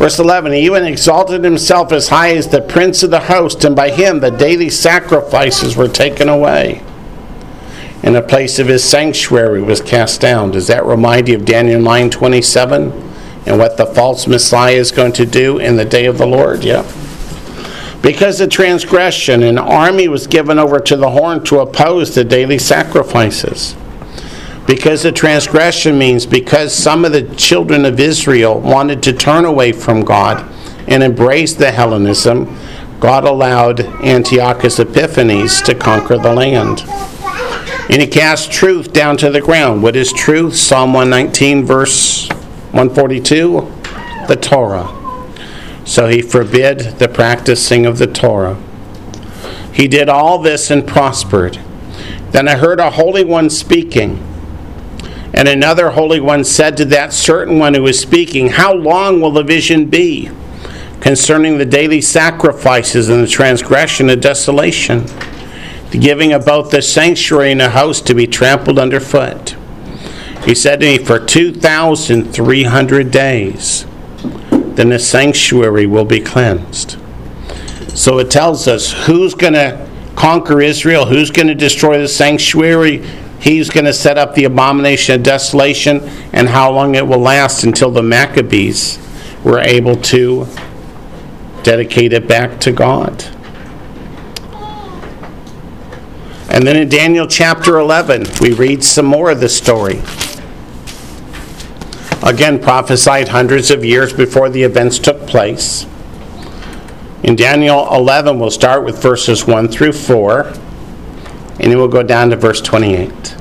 Verse 11 He even exalted himself as high as the prince of the host, and by him the daily sacrifices were taken away. And the place of his sanctuary was cast down. Does that remind you of Daniel 9 27 and what the false Messiah is going to do in the day of the Lord? Yeah. Because of transgression, an army was given over to the horn to oppose the daily sacrifices. Because of transgression means because some of the children of Israel wanted to turn away from God and embrace the Hellenism, God allowed Antiochus Epiphanes to conquer the land. And he cast truth down to the ground. What is truth? Psalm 119, verse 142 the Torah. So he forbid the practicing of the Torah. He did all this and prospered. Then I heard a holy one speaking. And another holy one said to that certain one who was speaking, How long will the vision be concerning the daily sacrifices and the transgression and desolation, the giving of both the sanctuary and the host to be trampled underfoot? He said to me, For 2,300 days, then the sanctuary will be cleansed. So it tells us who's going to conquer Israel, who's going to destroy the sanctuary, He's going to set up the abomination of desolation and how long it will last until the Maccabees were able to dedicate it back to God. And then in Daniel chapter 11, we read some more of the story. Again, prophesied hundreds of years before the events took place. In Daniel 11, we'll start with verses 1 through 4 and then we'll go down to verse 28.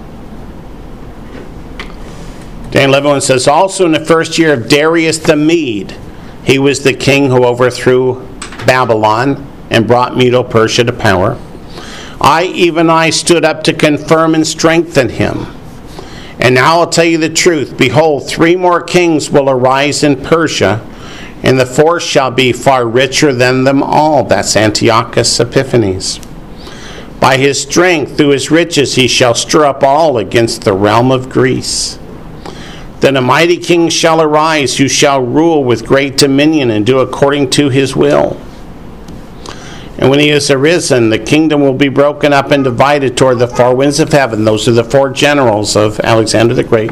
Daniel 11 says, Also in the first year of Darius the Mede, he was the king who overthrew Babylon and brought Medo Persia to power. I, even I, stood up to confirm and strengthen him. And now I'll tell you the truth. Behold, three more kings will arise in Persia, and the fourth shall be far richer than them all. That's Antiochus Epiphanes. By his strength, through his riches, he shall stir up all against the realm of Greece. Then a mighty king shall arise, who shall rule with great dominion and do according to his will. And when he is arisen, the kingdom will be broken up and divided toward the four winds of heaven. Those are the four generals of Alexander the Great.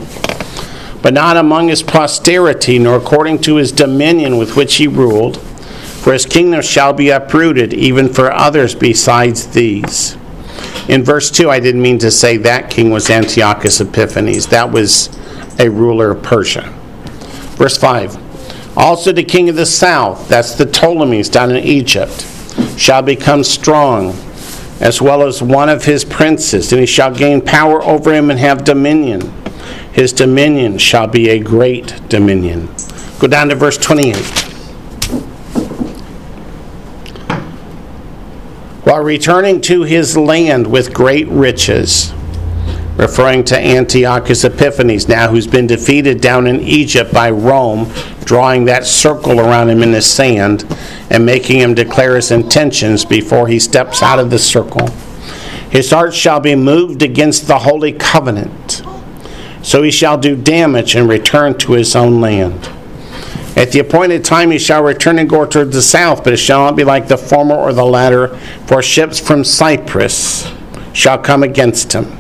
But not among his posterity, nor according to his dominion with which he ruled. For his kingdom shall be uprooted, even for others besides these. In verse 2, I didn't mean to say that king was Antiochus Epiphanes. That was a ruler of Persia. Verse 5 Also the king of the south, that's the Ptolemies down in Egypt, shall become strong, as well as one of his princes, and he shall gain power over him and have dominion. His dominion shall be a great dominion. Go down to verse 28. While returning to his land with great riches. Referring to Antiochus Epiphanes, now who's been defeated down in Egypt by Rome, drawing that circle around him in the sand and making him declare his intentions before he steps out of the circle. His heart shall be moved against the holy covenant, so he shall do damage and return to his own land. At the appointed time he shall return and go toward the south, but it shall not be like the former or the latter, for ships from Cyprus shall come against him.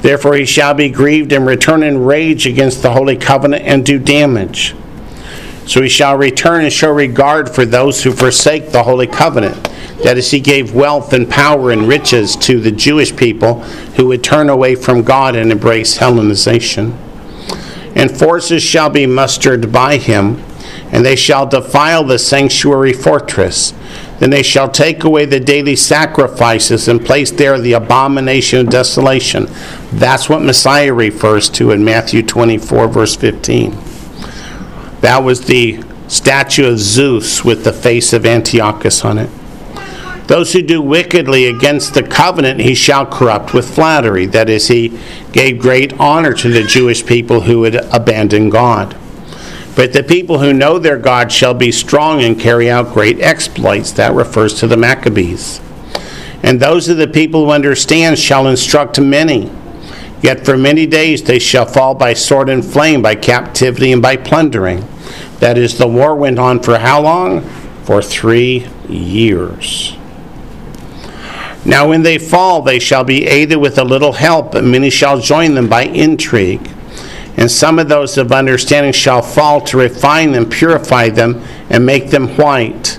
Therefore he shall be grieved and return in rage against the holy covenant and do damage. So he shall return and show regard for those who forsake the holy covenant. That is, he gave wealth and power and riches to the Jewish people who would turn away from God and embrace Hellenization and forces shall be mustered by him, and they shall defile the sanctuary fortress. Then they shall take away the daily sacrifices and place there the abomination of desolation. That's what Messiah refers to in Matthew 24, verse 15. That was the statue of Zeus with the face of Antiochus on it. Those who do wickedly against the covenant he shall corrupt with flattery. That is, he gave great honor to the Jewish people who had abandoned God. But the people who know their God shall be strong and carry out great exploits. That refers to the Maccabees. And those of the people who understand shall instruct many. Yet for many days they shall fall by sword and flame, by captivity and by plundering. That is, the war went on for how long? For three years. Now, when they fall, they shall be aided with a little help, but many shall join them by intrigue. And some of those of understanding shall fall to refine them, purify them, and make them white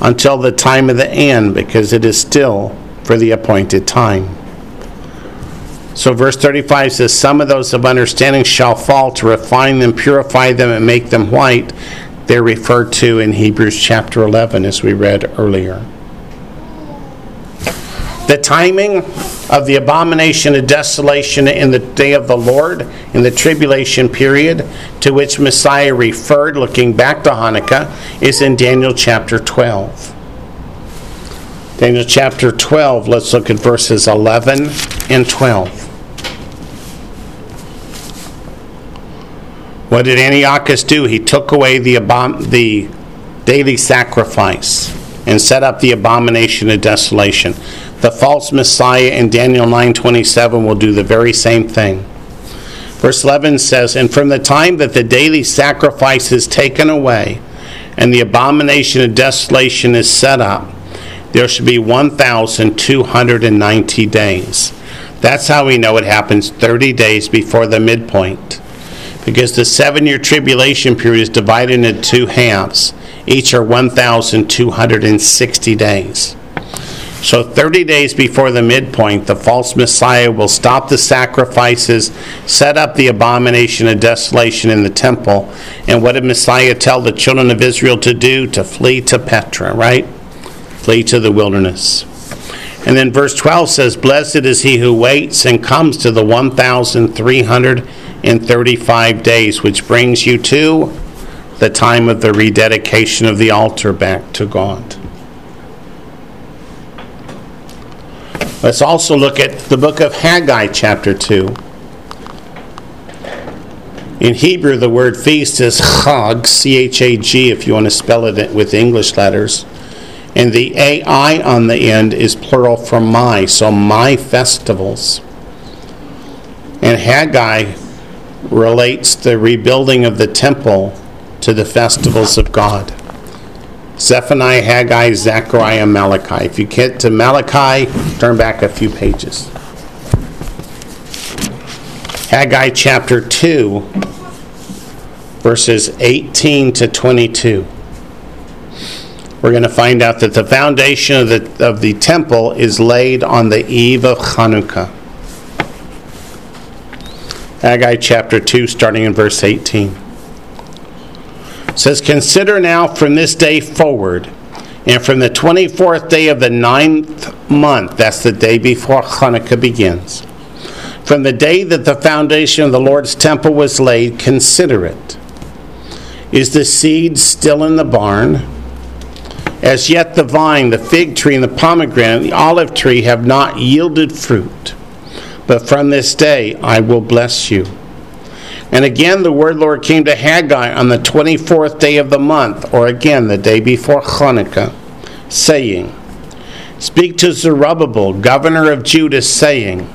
until the time of the end, because it is still for the appointed time. So, verse 35 says, Some of those of understanding shall fall to refine them, purify them, and make them white. They're referred to in Hebrews chapter 11, as we read earlier. The timing of the abomination of desolation in the day of the Lord, in the tribulation period, to which Messiah referred, looking back to Hanukkah, is in Daniel chapter 12. Daniel chapter 12, let's look at verses 11 and 12. What did Antiochus do? He took away the, abom- the daily sacrifice and set up the abomination of desolation. The false Messiah in Daniel 9:27 will do the very same thing. Verse 11 says, "And from the time that the daily sacrifice is taken away and the abomination of desolation is set up, there should be 1,290 days." That's how we know it happens 30 days before the midpoint because the seven year tribulation period is divided into two halves. Each are 1,260 days. So, 30 days before the midpoint, the false Messiah will stop the sacrifices, set up the abomination of desolation in the temple. And what did Messiah tell the children of Israel to do? To flee to Petra, right? Flee to the wilderness. And then verse 12 says, Blessed is he who waits and comes to the 1,335 days, which brings you to the time of the rededication of the altar back to God. Let's also look at the book of Haggai, chapter 2. In Hebrew, the word feast is chag, C H A G, if you want to spell it with English letters. And the AI on the end is plural for my, so my festivals. And Haggai relates the rebuilding of the temple to the festivals of God. Zephaniah, Haggai, Zechariah, Malachi. If you get to Malachi, turn back a few pages. Haggai chapter 2, verses 18 to 22. We're going to find out that the foundation of the, of the temple is laid on the eve of Hanukkah. Haggai chapter 2, starting in verse 18 says, Consider now from this day forward, and from the 24th day of the ninth month, that's the day before Hanukkah begins, from the day that the foundation of the Lord's temple was laid, consider it. Is the seed still in the barn? As yet the vine, the fig tree, and the pomegranate, the olive tree have not yielded fruit. But from this day I will bless you. And again, the word Lord came to Haggai on the 24th day of the month, or again, the day before Hanukkah, saying, Speak to Zerubbabel, governor of Judah, saying,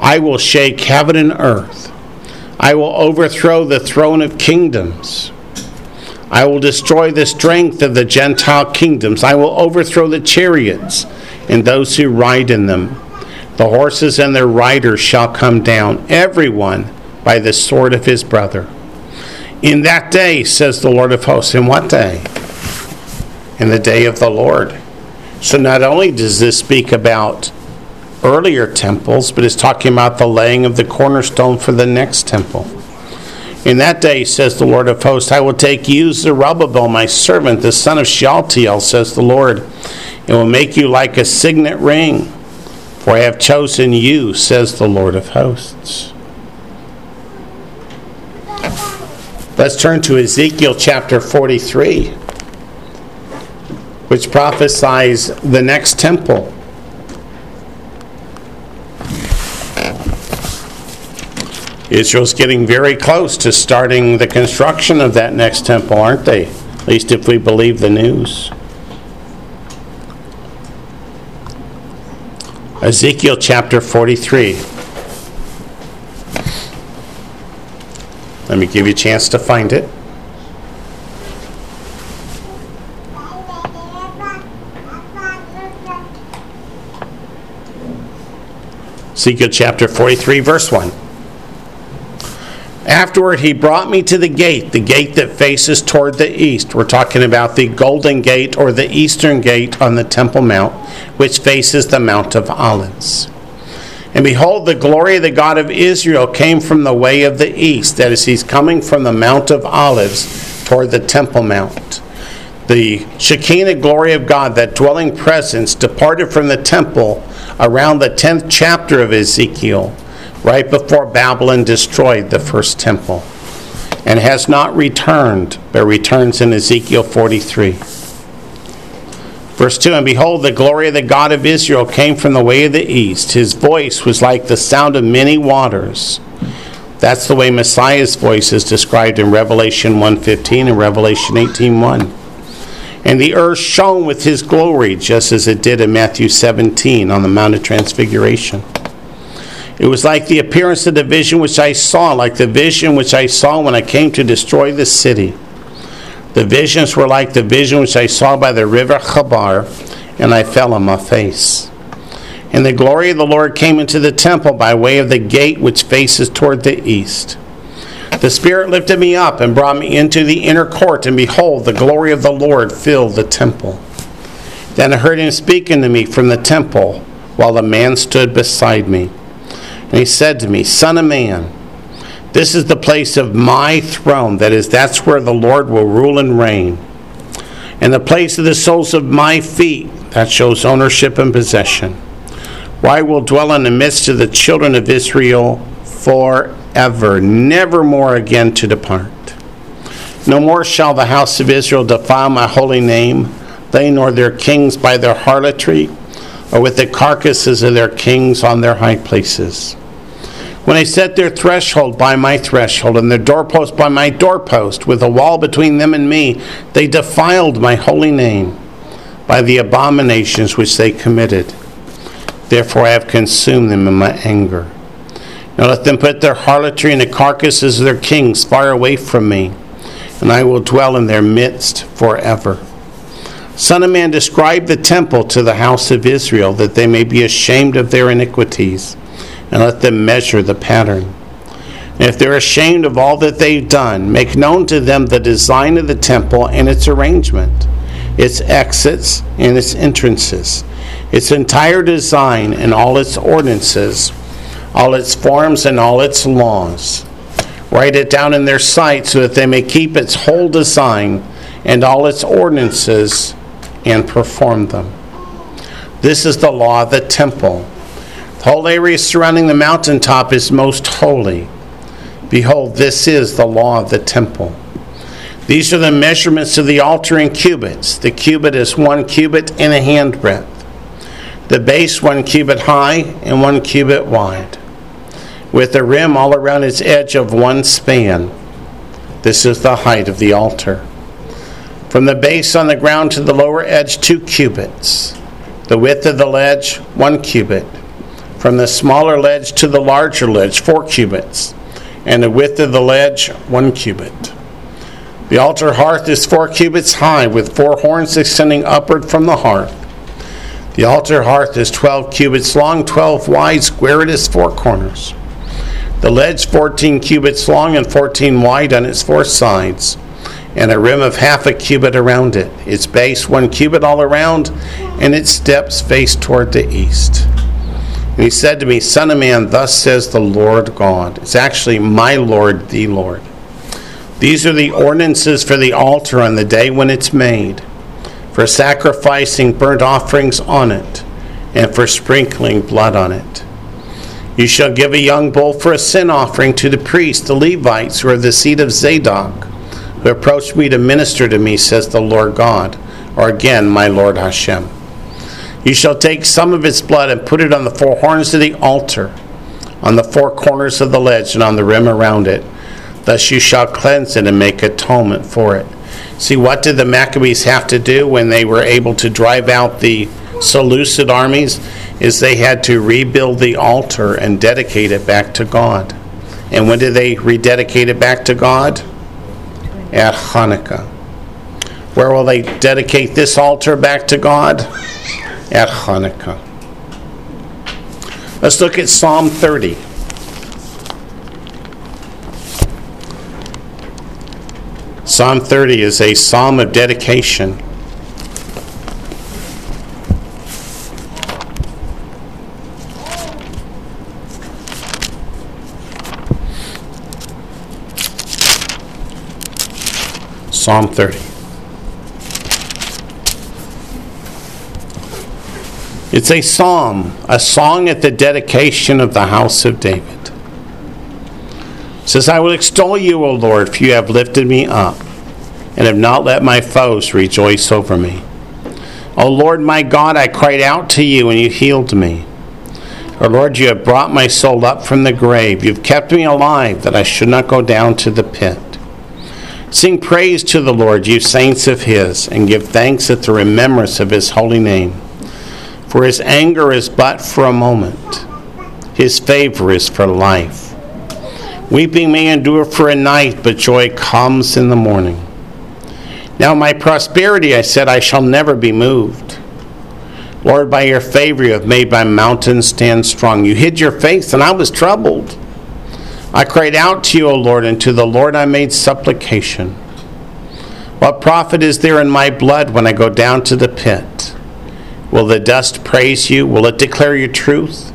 I will shake heaven and earth. I will overthrow the throne of kingdoms. I will destroy the strength of the Gentile kingdoms. I will overthrow the chariots and those who ride in them. The horses and their riders shall come down, everyone by the sword of his brother. In that day, says the Lord of hosts. In what day? In the day of the Lord. So not only does this speak about earlier temples, but it's talking about the laying of the cornerstone for the next temple. In that day, says the Lord of hosts, I will take you, Zerubbabel, my servant, the son of Shealtiel, says the Lord, and will make you like a signet ring, for I have chosen you, says the Lord of hosts. Let's turn to Ezekiel chapter 43, which prophesies the next temple. Israel's getting very close to starting the construction of that next temple, aren't they? At least if we believe the news. Ezekiel chapter 43. Let me give you a chance to find it. Ezekiel chapter 43, verse 1. Afterward, he brought me to the gate, the gate that faces toward the east. We're talking about the Golden Gate or the Eastern Gate on the Temple Mount, which faces the Mount of Olives. And behold, the glory of the God of Israel came from the way of the east. That is, he's coming from the Mount of Olives toward the Temple Mount. The Shekinah glory of God, that dwelling presence, departed from the temple around the 10th chapter of Ezekiel right before Babylon destroyed the first temple, and has not returned, but returns in Ezekiel 43. Verse 2 And behold, the glory of the God of Israel came from the way of the east. His voice was like the sound of many waters. That's the way Messiah's voice is described in Revelation 1:15 and Revelation 18:1. And the earth shone with his glory, just as it did in Matthew 17 on the Mount of Transfiguration. It was like the appearance of the vision which I saw, like the vision which I saw when I came to destroy the city. The visions were like the vision which I saw by the river Chebar, and I fell on my face. And the glory of the Lord came into the temple by way of the gate which faces toward the east. The Spirit lifted me up and brought me into the inner court, and behold, the glory of the Lord filled the temple. Then I heard him speaking to me from the temple, while a man stood beside me. And he said to me, Son of man, this is the place of my throne. That is, that's where the Lord will rule and reign. And the place of the soles of my feet, that shows ownership and possession. Where I will dwell in the midst of the children of Israel forever, never more again to depart. No more shall the house of Israel defile my holy name, they nor their kings by their harlotry or with the carcasses of their kings on their high places. When I set their threshold by my threshold, and their doorpost by my doorpost, with a wall between them and me, they defiled my holy name by the abominations which they committed. Therefore I have consumed them in my anger. Now let them put their harlotry and the carcasses of their kings far away from me, and I will dwell in their midst forever. Son of man, describe the temple to the house of Israel, that they may be ashamed of their iniquities, and let them measure the pattern. If they're ashamed of all that they've done, make known to them the design of the temple and its arrangement, its exits and its entrances, its entire design and all its ordinances, all its forms and all its laws. Write it down in their sight so that they may keep its whole design and all its ordinances and perform them. This is the law of the temple. Whole area surrounding the mountaintop is most holy. Behold, this is the law of the temple. These are the measurements of the altar in cubits. The cubit is one cubit and a handbreadth. The base one cubit high and one cubit wide, with a rim all around its edge of one span. This is the height of the altar. From the base on the ground to the lower edge, two cubits. The width of the ledge, one cubit. From the smaller ledge to the larger ledge, four cubits. And the width of the ledge, one cubit. The altar hearth is four cubits high, with four horns extending upward from the hearth. The altar hearth is 12 cubits long, 12 wide, square at its four corners. The ledge 14 cubits long and 14 wide on its four sides and a rim of half a cubit around it, its base one cubit all around, and its steps face toward the east. And he said to me, Son of man, thus says the Lord God. It's actually my Lord, the Lord. These are the ordinances for the altar on the day when it's made, for sacrificing burnt offerings on it, and for sprinkling blood on it. You shall give a young bull for a sin offering to the priests, the Levites, who are the seed of Zadok who approached me to minister to me, says the Lord God, or again, my Lord Hashem. You shall take some of its blood and put it on the four horns of the altar, on the four corners of the ledge, and on the rim around it. Thus you shall cleanse it and make atonement for it. See, what did the Maccabees have to do when they were able to drive out the Seleucid armies? Is they had to rebuild the altar and dedicate it back to God. And when did they rededicate it back to God? at Hanukkah. Where will they dedicate this altar back to God? At Hanukkah. Let's look at Psalm 30. Psalm 30 is a psalm of dedication. Psalm 30. It's a psalm, a song at the dedication of the house of David. It says, I will extol you, O Lord, for you have lifted me up and have not let my foes rejoice over me. O Lord my God, I cried out to you and you healed me. O Lord, you have brought my soul up from the grave. You've kept me alive that I should not go down to the pit. Sing praise to the Lord, you saints of his, and give thanks at the remembrance of his holy name. For his anger is but for a moment, his favor is for life. Weeping may endure for a night, but joy comes in the morning. Now, my prosperity, I said, I shall never be moved. Lord, by your favor, you have made my mountains stand strong. You hid your face, and I was troubled. I cried out to you, O Lord, and to the Lord I made supplication. What profit is there in my blood when I go down to the pit? Will the dust praise you? Will it declare your truth?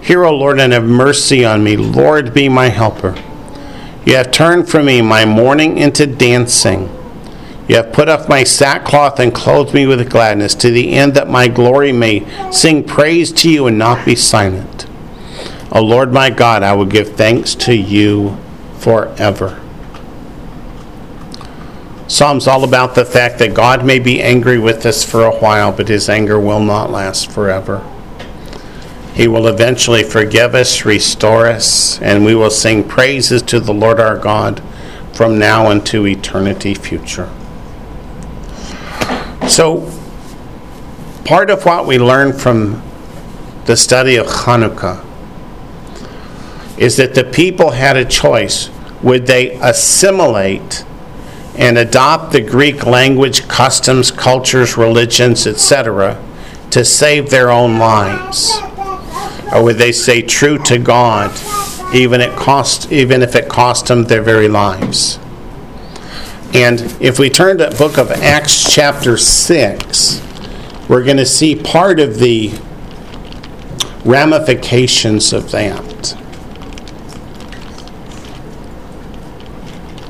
Hear, O Lord, and have mercy on me. Lord, be my helper. You have turned from me my mourning into dancing. You have put off my sackcloth and clothed me with gladness, to the end that my glory may sing praise to you and not be silent. O Lord my God, I will give thanks to you forever. Psalm's all about the fact that God may be angry with us for a while, but his anger will not last forever. He will eventually forgive us, restore us, and we will sing praises to the Lord our God from now into eternity future. So, part of what we learn from the study of Hanukkah is that the people had a choice. Would they assimilate and adopt the Greek language, customs, cultures, religions, etc., to save their own lives? Or would they stay true to God, even, it cost, even if it cost them their very lives? And if we turn to the book of Acts, chapter 6, we're going to see part of the ramifications of that.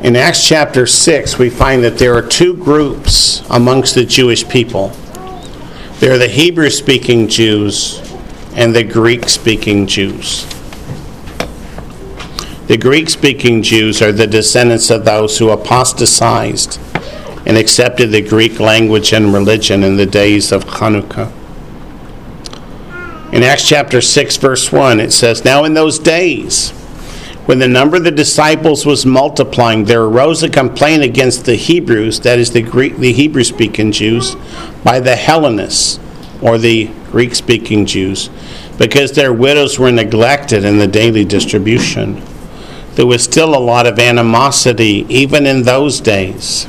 In Acts chapter 6, we find that there are two groups amongst the Jewish people there are the Hebrew speaking Jews and the Greek speaking Jews. The Greek speaking Jews are the descendants of those who apostatized and accepted the Greek language and religion in the days of Hanukkah. In Acts chapter 6, verse 1, it says, Now in those days, when the number of the disciples was multiplying, there arose a complaint against the Hebrews, that is the Greek, the Hebrew-speaking Jews, by the Hellenists, or the Greek-speaking Jews, because their widows were neglected in the daily distribution. There was still a lot of animosity, even in those days,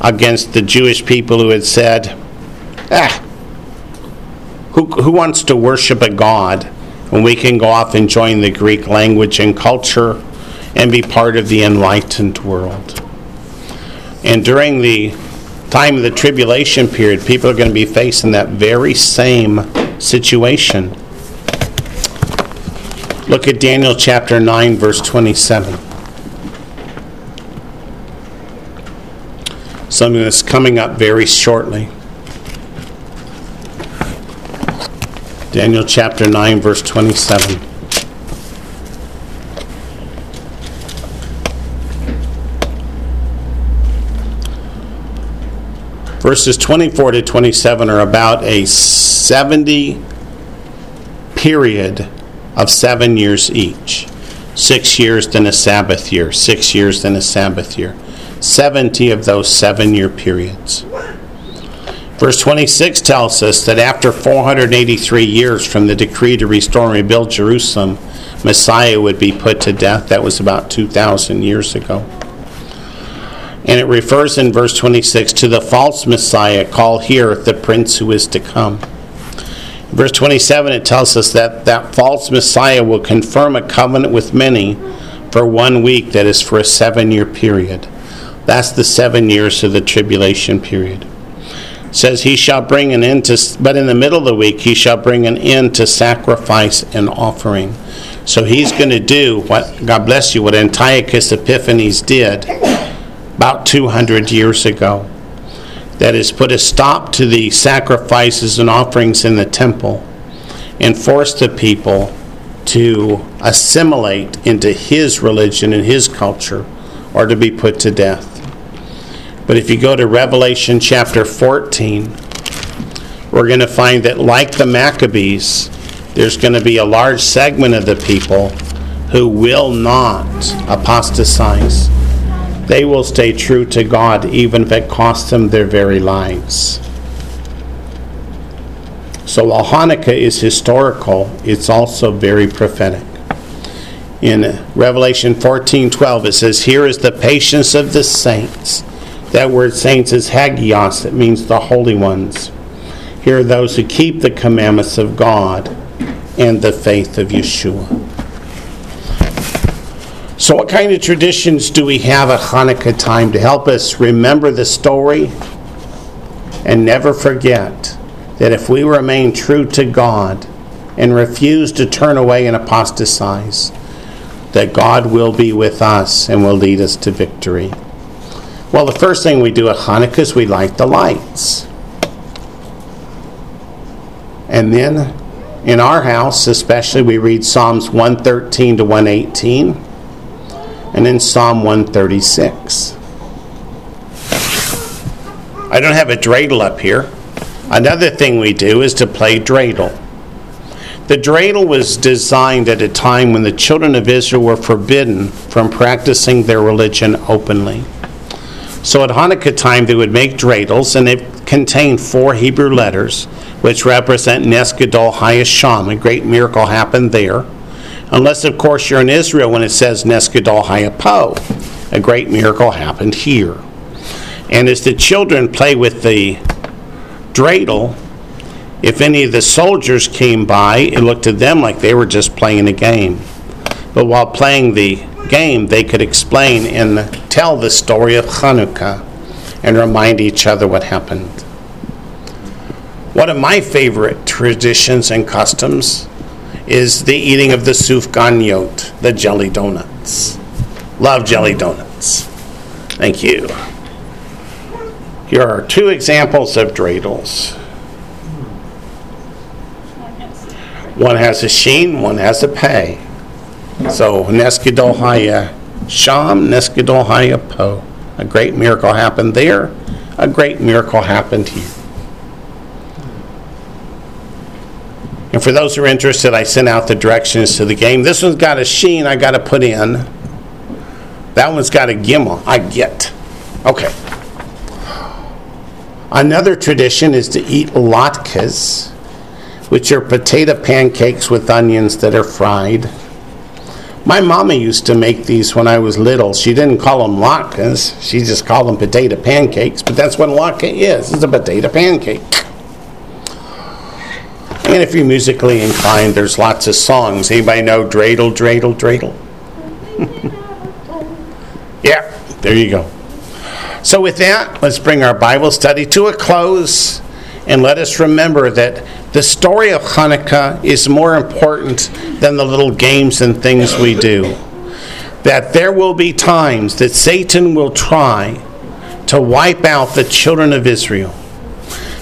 against the Jewish people who had said, "Ah, who, who wants to worship a God?" When we can go off and join the Greek language and culture and be part of the enlightened world. And during the time of the tribulation period, people are going to be facing that very same situation. Look at Daniel chapter 9, verse 27. Something that's coming up very shortly. Daniel chapter 9, verse 27. Verses 24 to 27 are about a 70 period of seven years each. Six years, then a Sabbath year. Six years, then a Sabbath year. 70 of those seven year periods. Verse 26 tells us that after 483 years from the decree to restore and rebuild Jerusalem, Messiah would be put to death. That was about 2,000 years ago. And it refers in verse 26 to the false Messiah called here the Prince who is to come. Verse 27, it tells us that that false Messiah will confirm a covenant with many for one week, that is for a seven year period. That's the seven years of the tribulation period. Says, He shall bring an end to, but in the middle of the week, He shall bring an end to sacrifice and offering. So He's going to do what, God bless you, what Antiochus Epiphanes did about 200 years ago that has put a stop to the sacrifices and offerings in the temple and forced the people to assimilate into his religion and his culture or to be put to death. But if you go to Revelation chapter 14, we're going to find that, like the Maccabees, there's going to be a large segment of the people who will not apostatize they will stay true to God even if it costs them their very lives. So while Hanukkah is historical, it's also very prophetic. In Revelation 14:12 it says, "Here is the patience of the saints." That word saints is hagios, it means the holy ones. Here are those who keep the commandments of God and the faith of Yeshua. So, what kind of traditions do we have at Hanukkah time to help us remember the story and never forget that if we remain true to God and refuse to turn away and apostatize, that God will be with us and will lead us to victory? Well, the first thing we do at Hanukkah is we light the lights. And then in our house, especially, we read Psalms 113 to 118 and then Psalm 136. I don't have a dreidel up here. Another thing we do is to play dreidel. The dreidel was designed at a time when the children of Israel were forbidden from practicing their religion openly. So at Hanukkah time, they would make dreidels, and they contained four Hebrew letters, which represent Nes Gadol Haya Sham. A great miracle happened there. Unless, of course, you're in Israel when it says Nes Gadol Haya Po. A great miracle happened here. And as the children play with the dreidel, if any of the soldiers came by, it looked to them like they were just playing a game. But while playing the game, they could explain and tell the story of Hanukkah and remind each other what happened. One of my favorite traditions and customs is the eating of the sufganiyot, the jelly donuts. Love jelly donuts. Thank you. Here are two examples of dreidels. One has a sheen, one has a pay. So Nes Gadol Haya Sham, Nes Gadol Po. A great miracle happened there. A great miracle happened here. And for those who are interested, I sent out the directions to the game. This one's got a sheen I got to put in. That one's got a gimel I get. Okay. Another tradition is to eat latkes, which are potato pancakes with onions that are fried. My mama used to make these when I was little. She didn't call them latkes, she just called them potato pancakes, but that's what a latke is. It's a potato pancake. And if you're musically inclined, there's lots of songs. Anybody know dreidel, dreidel, dreidel? yeah, there you go. So, with that, let's bring our Bible study to a close and let us remember that the story of Hanukkah is more important than the little games and things we do. That there will be times that Satan will try to wipe out the children of Israel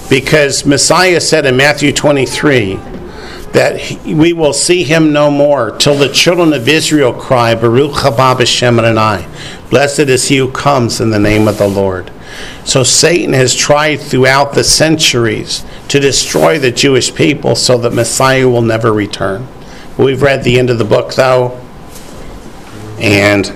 because Messiah said in Matthew 23 that we will see him no more till the children of Israel cry, Baruch haba b'shem Adonai. Blessed is he who comes in the name of the Lord. So Satan has tried throughout the centuries to destroy the Jewish people so that Messiah will never return. We've read the end of the book though, and